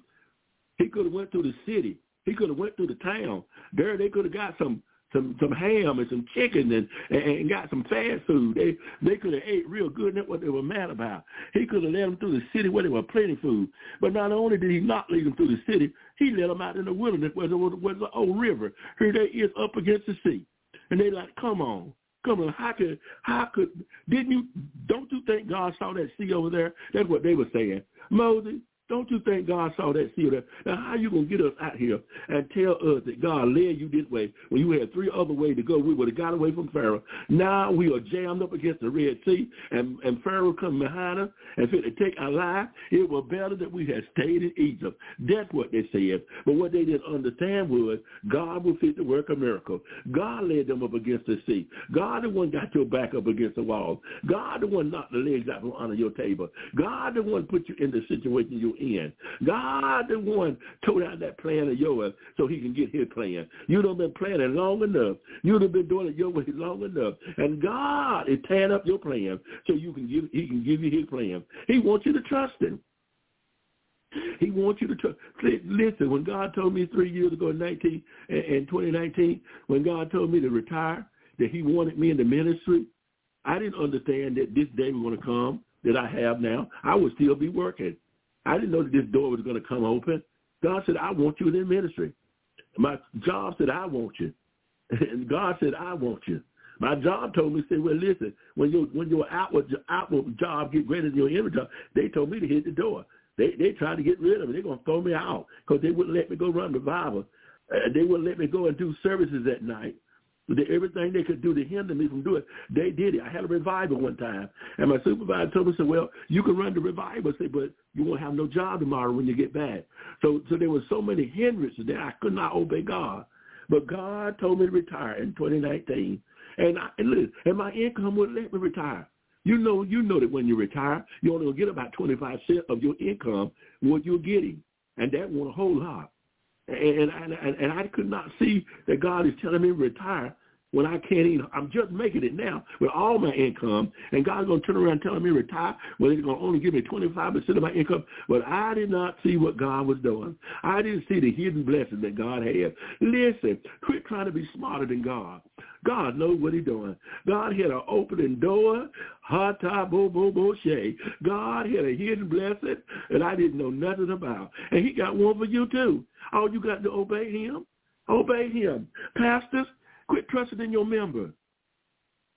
He could have went to the city. He could have went through the town. There, they could have got some some some ham and some chicken and, and got some fast food. They they could have ate real good. That's what they were mad about. He could have led them through the city where there was plenty of food. But not only did he not lead them through the city, he led them out in the wilderness where there was, was an old river. Here they is up against the sea, and they like, come on. Come on, how could how could didn't you don't you think God saw that sea over there? That's what they were saying. Moses, don't you think God saw that seal there? Now, how you going to get us out here and tell us that God led you this way when you had three other ways to go? We would have got away from Pharaoh. Now we are jammed up against the Red Sea, and, and Pharaoh come behind us and fit to take our life. It was better that we had stayed in Egypt. That's what they said. But what they didn't understand was God will fit to work a miracle. God led them up against the sea. God the one got your back up against the wall. God the one knocked the legs out from under your table. God the one put you in the situation you're in. God the one told out that plan of yours so he can get his plan. You have been planning long enough. You have been doing it your way long enough. And God is tearing up your plan so you can give he can give you his plan. He wants you to trust him. He wants you to trust. Listen, when God told me three years ago in 19 in 2019, when God told me to retire, that he wanted me in the ministry, I didn't understand that this day was going to come that I have now. I would still be working. I didn't know that this door was going to come open. God said, I want you in ministry. My job said, I want you. And God said, I want you. My job told me, said, well, listen, when your when your outward outward job get greater than your inner job, they told me to hit the door. They they tried to get rid of me. They're gonna throw me out because they wouldn't let me go run Bible. Uh, they wouldn't let me go and do services at night. They, everything they could do to hinder me from doing it, they did it. I had a revival one time, and my supervisor told me, said, well, you can run the revival, I said, but you won't have no job tomorrow when you get back. So, so there were so many hindrances that I could not obey God. But God told me to retire in 2019. And, I, and, listen, and my income would let me retire. You know, you know that when you retire, you only get about 25 cents of your income, what you're getting. And that won't a whole lot. And, and, and, and I could not see that God is telling me retire when I can't even, I'm just making it now with all my income, and God's going to turn around telling me retire when He's going to only give me 25% of my income. But I did not see what God was doing. I didn't see the hidden blessing that God had. Listen, quit trying to be smarter than God. God knows what he's doing. God had an opening door. Hata bo bo bo shay. God had a hidden blessing that I didn't know nothing about. And he got one for you too. All you got to obey him. Obey him. Pastors, quit trusting in your member.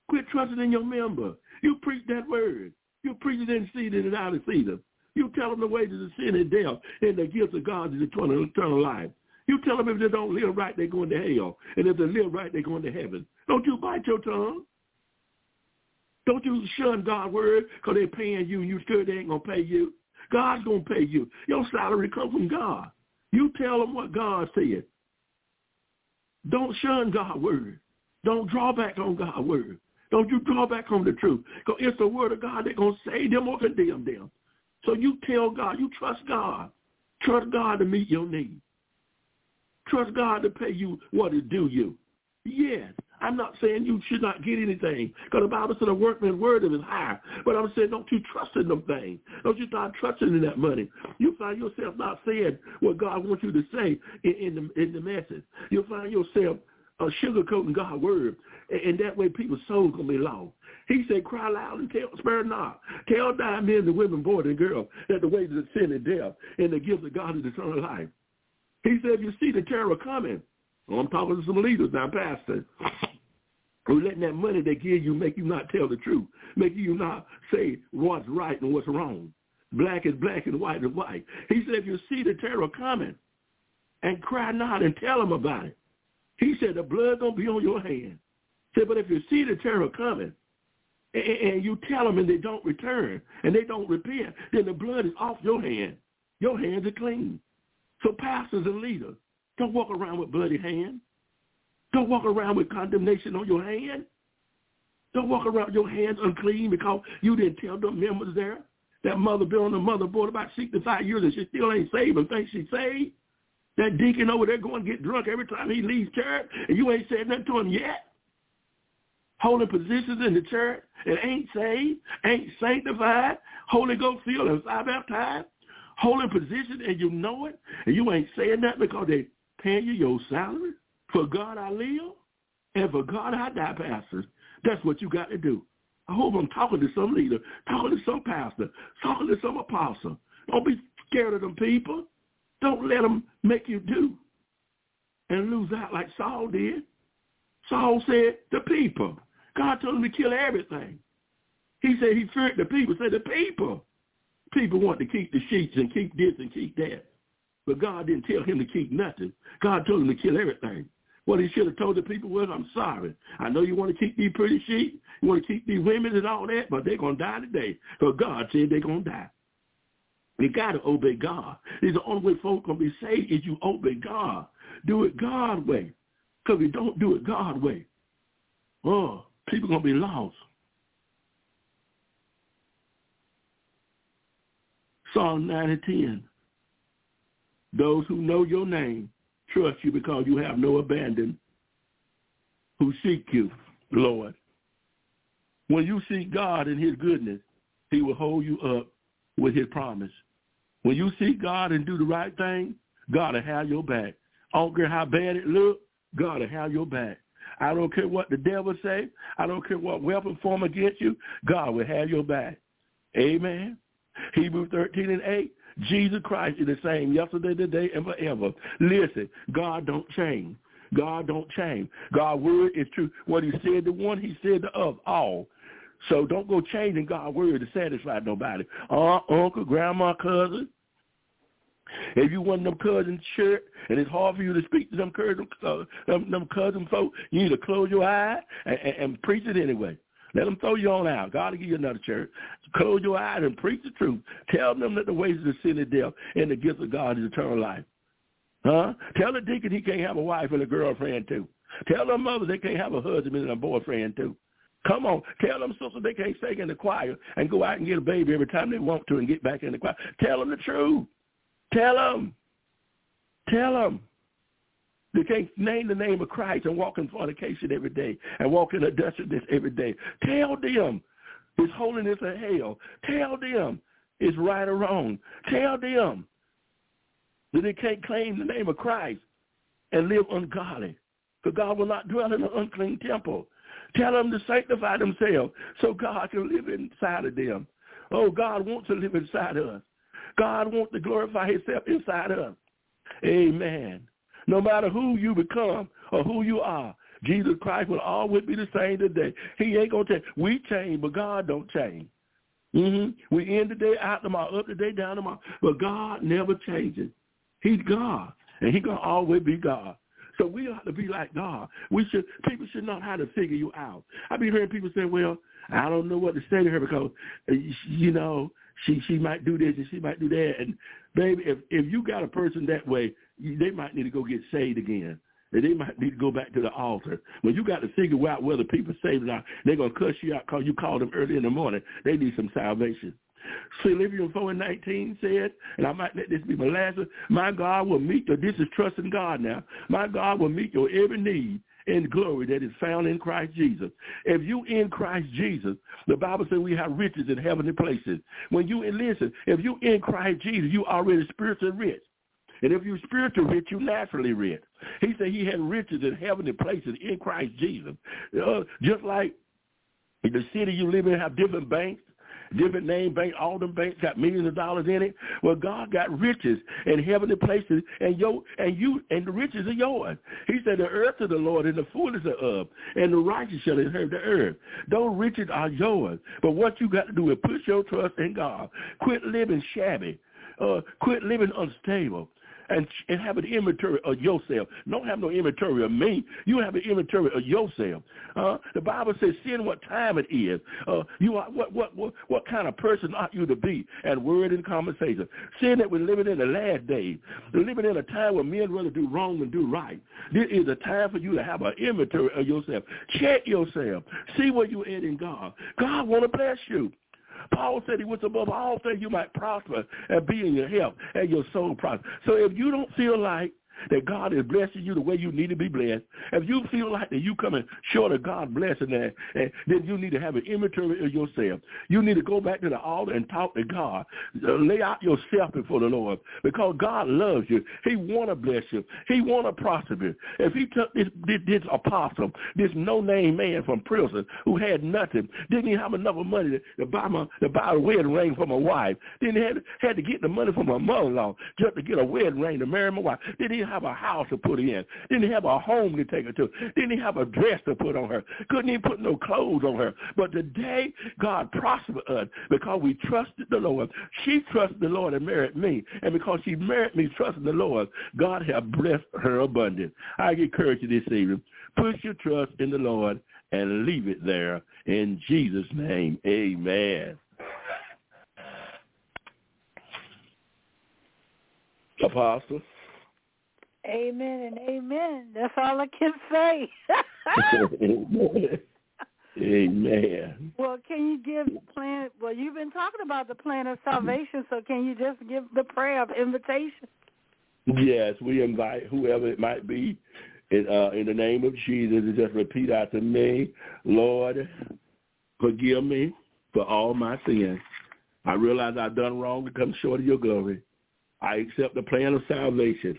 Quit trusting in your member. You preach that word. You preach it in seed in and out of seed. You tell them the wages of sin and death and the gifts of God is eternal, eternal life. You tell them if they don't live right, they're going to hell. And if they live right, they're going to heaven. Don't you bite your tongue. Don't you shun God's word because they're paying you and you sure they ain't going to pay you. God's going to pay you. Your salary comes from God. You tell them what God said. Don't shun God's word. Don't draw back on God's word. Don't you draw back on the truth. Because it's the word of God that's going to save them or condemn them. So you tell God, you trust God. Trust God to meet your needs. Trust God to pay you what is due you. Yes, I'm not saying you should not get anything because the Bible said a workman's word is higher. But I'm saying don't you trust in them things. Don't you start trusting in that money. You find yourself not saying what God wants you to say in, in the in the message. You'll find yourself uh, sugarcoating God's word, and, and that way people's souls gonna be lost. He said, cry loud and tell, spare not. Tell dying men and women, boys and girls, that the wages of sin is death, and the gift of God is eternal life. He said, if you see the terror coming, well, I'm talking to some leaders now, Pastor, who letting that money they give you make you not tell the truth, make you not say what's right and what's wrong. Black is black and white is white. He said, if you see the terror coming, and cry not and tell them about it. He said, the blood to be on your hand. He said, but if you see the terror coming, and, and you tell them and they don't return, and they don't repent, then the blood is off your hand. Your hands are clean. So pastors and leaders, don't walk around with bloody hands. Don't walk around with condemnation on your hand. Don't walk around your hands unclean because you didn't tell them members there. That mother been on the motherboard about 65 years and she still ain't saved and thinks she's saved. That deacon over there going to get drunk every time he leaves church and you ain't said nothing to him yet. Holding positions in the church and ain't saved, ain't sanctified, Holy Ghost filled and fire baptized holding position and you know it, and you ain't saying that because they paying you your salary. For God I live, and for God I die, pastors. That's what you got to do. I hope I'm talking to some leader, talking to some pastor, talking to some apostle. Don't be scared of them people. Don't let them make you do and lose out like Saul did. Saul said, the people. God told him to kill everything. He said he feared the people. Said the people. People want to keep the sheets and keep this and keep that. But God didn't tell him to keep nothing. God told him to kill everything. What he should have told the people was, I'm sorry. I know you want to keep these pretty sheep. You want to keep these women and all that, but they're going to die today. Because God said they're going to die. You got to obey God. It's the only way folks going to be saved is you obey God. Do it God way. Because if you don't do it God way, oh, people going to be lost. Psalm 9 and 10. Those who know your name trust you because you have no abandon, who seek you, Lord. When you seek God in his goodness, he will hold you up with his promise. When you seek God and do the right thing, God will have your back. I don't care how bad it looks, God will have your back. I don't care what the devil say. I don't care what weapon form against you. God will have your back. Amen. Hebrews 13 and 8, Jesus Christ is the same yesterday, today, and forever. Listen, God don't change. God don't change. God's word is true. What he said to one, he said to of all. So don't go changing God's word to satisfy nobody. Aunt, uncle, grandma, cousin. If you want them cousins shirt and it's hard for you to speak to them cousin, uh, them, them cousin folk, you need to close your eyes and, and, and preach it anyway. Let them throw you on out. God will give you another church. Close your eyes and preach the truth. Tell them that the ways of the sin is death and the gift of God is eternal life. Huh? Tell the deacon he can't have a wife and a girlfriend too. Tell them mothers they can't have a husband and a boyfriend too. Come on. Tell them sisters they can't sing in the choir and go out and get a baby every time they want to and get back in the choir. Tell them the truth. Tell them. Tell them. They can't name the name of Christ and walk in fornication every day and walk in adulterousness every day. Tell them it's holiness or hell. Tell them it's right or wrong. Tell them that they can't claim the name of Christ and live ungodly. For God will not dwell in an unclean temple. Tell them to sanctify themselves so God can live inside of them. Oh, God wants to live inside of us. God wants to glorify himself inside of us. Amen. No matter who you become or who you are, Jesus Christ will always be the same today. He ain't going to change. We change, but God don't change. Mm-hmm. We end the day, out tomorrow, up the day, down tomorrow. But God never changes. He's God, and he's going to always be God. So we ought to be like God. We should people should know how to figure you out. I be hearing people say, "Well, I don't know what to say to her because, uh, you know, she she might do this and she might do that." And baby, if if you got a person that way, they might need to go get saved again. They might need to go back to the altar. When you got to figure out whether people saved or not, they're gonna cuss you out because you called them early in the morning. They need some salvation. Philippians 4 and 19 said, and I might let this be my last one, my God will meet your, this is trusting God now, my God will meet your every need in glory that is found in Christ Jesus. If you in Christ Jesus, the Bible says we have riches in heavenly places. When you, listen, if you in Christ Jesus, you already spiritually rich. And if you're spiritually rich, you naturally rich. He said he had riches in heavenly places in Christ Jesus. Uh, just like the city you live in have different banks, different name bank, all them banks got millions of dollars in it. Well, God got riches in heavenly places, and yo, and you, and the riches are yours. He said, "The earth is the Lord, and the fullness of, and the righteous shall inherit the earth." Those riches are yours, but what you got to do is put your trust in God. Quit living shabby. Uh, quit living unstable and, and have an inventory of yourself. Don't have no inventory of me. You have an inventory of yourself. Uh, the Bible says, seeing what time it is. Uh, you are what, what what what kind of person ought you to be at word and conversation. Seeing that we're living in the last days, we're living in a time where men rather do wrong than do right. This is a time for you to have an inventory of yourself. Check yourself. See where you're at in God. God want to bless you. Paul said he was above all things you might prosper and be in your health and your soul prosper. So if you don't feel like that God is blessing you the way you need to be blessed, if you feel like that you coming short of God blessing that, then you need to have an inventory of yourself. You need to go back to the altar and talk to God. Uh, lay out yourself before the Lord because God loves you. He want to bless you. He want to prosper you. If he took this, this, this apostle, this no-name man from prison who had nothing, didn't even have enough money to, to buy my to buy a wedding ring for my wife, didn't have had to get the money from my mother-in-law just to get a wedding ring to marry my wife, didn't even have a house to put in. Didn't have a home to take her to. Didn't have a dress to put on her. Couldn't even put no clothes on her. But today, God prospered us because we trusted the Lord. She trusted the Lord and married me. And because she married me trusting the Lord, God have blessed her abundant. I encourage you this evening. Put your trust in the Lord and leave it there. In Jesus' name, amen. Apostle. Amen and amen. That's all I can say. amen. Well, can you give the plan? Well, you've been talking about the plan of salvation, so can you just give the prayer of invitation? Yes, we invite whoever it might be in, uh, in the name of Jesus to just repeat after me, Lord, forgive me for all my sins. I realize I've done wrong to come short of your glory. I accept the plan of salvation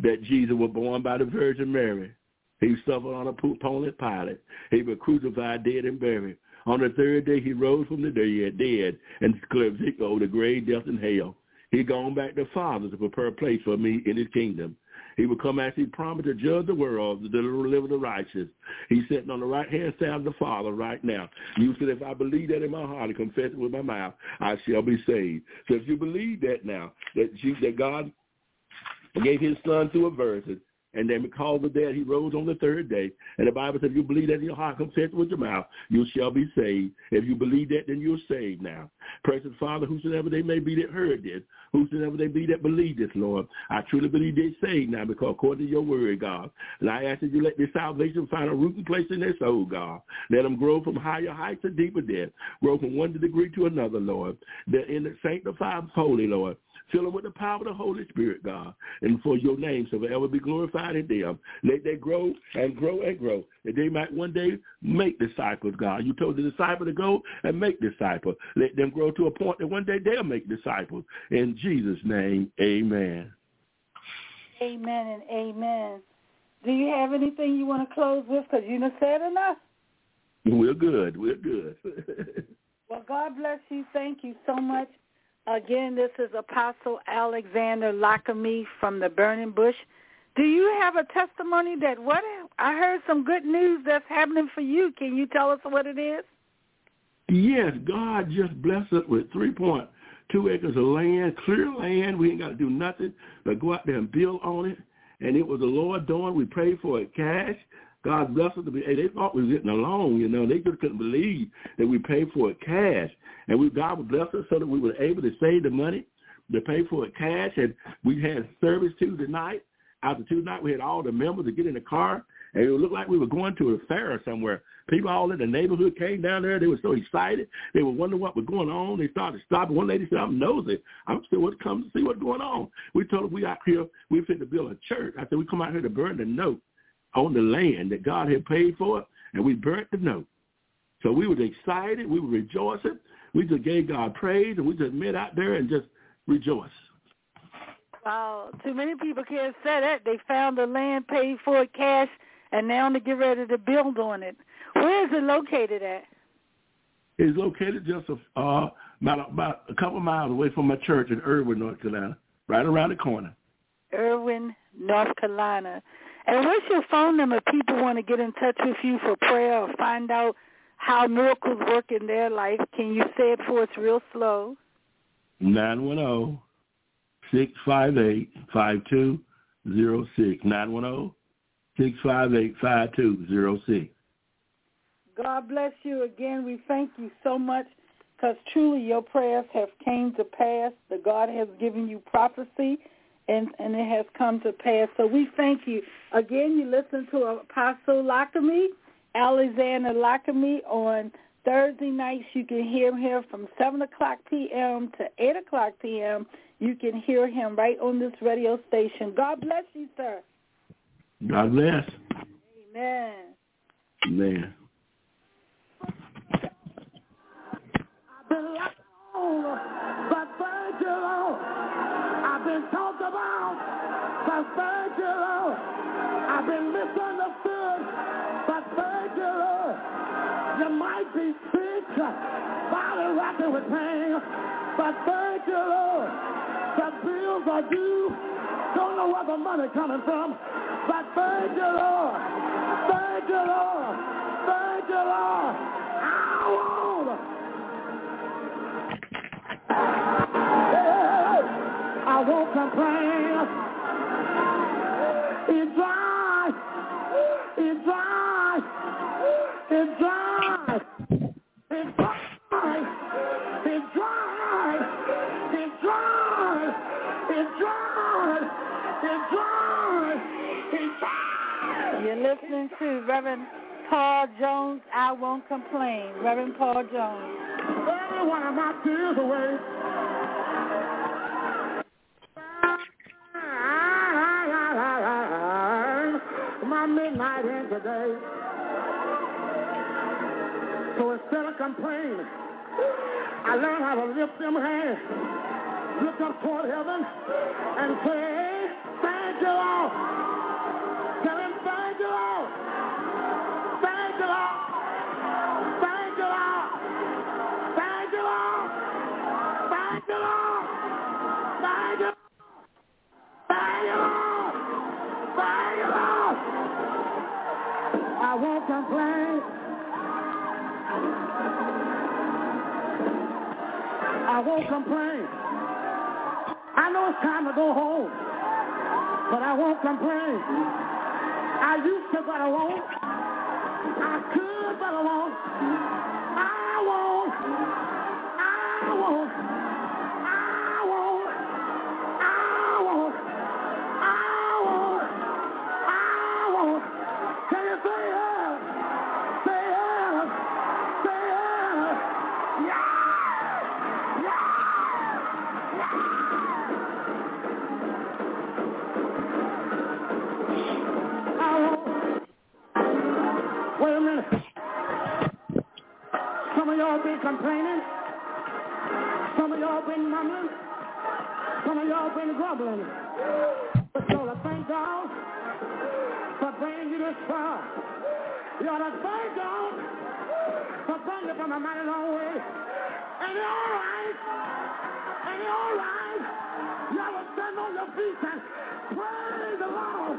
that Jesus was born by the Virgin Mary. He suffered on a Pontius Pilate. He was crucified, dead, and buried. On the third day, he rose from the dead, dead and victory over the grave, death, and hell. He gone back to Father to prepare a place for me in his kingdom. He will come as he promised to judge the world, to deliver the righteous. He's sitting on the right hand side of the Father right now. You said, if I believe that in my heart and confess it with my mouth, I shall be saved. So if you believe that now, that, you, that God and gave his son through a virgin. And then called the dead, he rose on the third day. And the Bible says, if you believe that in your heart, confess with your mouth, you shall be saved. If you believe that, then you're saved now. Precious Father, whosoever they may be that heard this, whosoever they be that believe this, Lord, I truly believe they're saved now because according to your word, God. And I ask that you let this salvation find a rooting place in their soul, God. Let them grow from higher heights to deeper depths, grow from one degree to another, Lord. That in the sanctified holy, Lord. Fill them with the power of the Holy Spirit, God. And for your name shall forever be glorified in them. Let they grow and grow and grow. That they might one day make disciples, God. You told the disciple to go and make disciples. Let them grow to a point that one day they'll make disciples. In Jesus' name, amen. Amen and amen. Do you have anything you want to close with? Because you done said enough. We're good. We're good. well, God bless you. Thank you so much. Again, this is Apostle Alexander Lockamy from the Burning Bush. Do you have a testimony that what I heard some good news that's happening for you? Can you tell us what it is? Yes, God just blessed us with three point two acres of land, clear land. We ain't got to do nothing but go out there and build on it. And it was the Lord doing. We prayed for it cash. God bless us to. Hey, they thought we was getting along, you know. They just couldn't believe that we paid for it cash, and we God would bless us so that we were able to save the money to pay for it cash. And we had service Tuesday night. After Tuesday night, we had all the members to get in the car, and it looked like we were going to a fair somewhere. People all in the neighborhood came down there. They were so excited. They were wondering what was going on. They started stopping. One lady said, "I'm nosy. I'm still come to see what's going on." We told them we out here. We fit to build a church. I said we come out here to burn the note on the land that God had paid for, and we burnt the note. So we was excited. We were rejoicing. We just gave God praise, and we just met out there and just rejoiced. Wow, too many people can't say that. They found the land, paid for it cash, and now they get ready to build on it. Where is it located at? It's located just a, uh, about, about a couple miles away from my church in Erwin, North Carolina, right around the corner. Erwin, North Carolina. And what's your phone number? People want to get in touch with you for prayer or find out how miracles work in their life. Can you say it for us real slow? Nine one zero six five eight five two zero six. Nine one zero six five eight five two zero six. God bless you again. We thank you so much because truly your prayers have came to pass. The God has given you prophecy and, and it has come to pass. So we thank you. Again, you listen to Apostle Lockamy, Alexander Lockamy on Thursday nights. You can hear him here from 7 o'clock p.m. to 8 o'clock p.m. You can hear him right on this radio station. God bless you, sir. God bless. Amen. Amen. I've been locked on, but thank you, Lord. I've been talked about, but thank you, Lord. I've been misunderstood, but thank you, Lord. You might be sick, body rocking with pain, but thank you, Lord. The bills are due. Don't know where the money coming from, but thank you, Lord. Thank you, Lord. Thank you, Lord. I want. You're listening to Reverend Paul Jones. I won't complain. Reverend Paul Jones. Every one of my tears away. My midnight end today. So instead of complaining, I learned how to lift them hands, look up toward heaven, and say, Thank you, Lord. I won't complain. I won't complain. I know it's time to go home. but I won't complain. I used to, but I won't. I could, but I won't. I won't. I won't. Complaining. Some of y'all been mumbling. Some of y'all been grumbling. But ought to thank God for bringing you this far. You ought to thank God for bringing you from a mighty long way. And you're all right. And you're all right. You ought to stand on your feet and praise the Lord.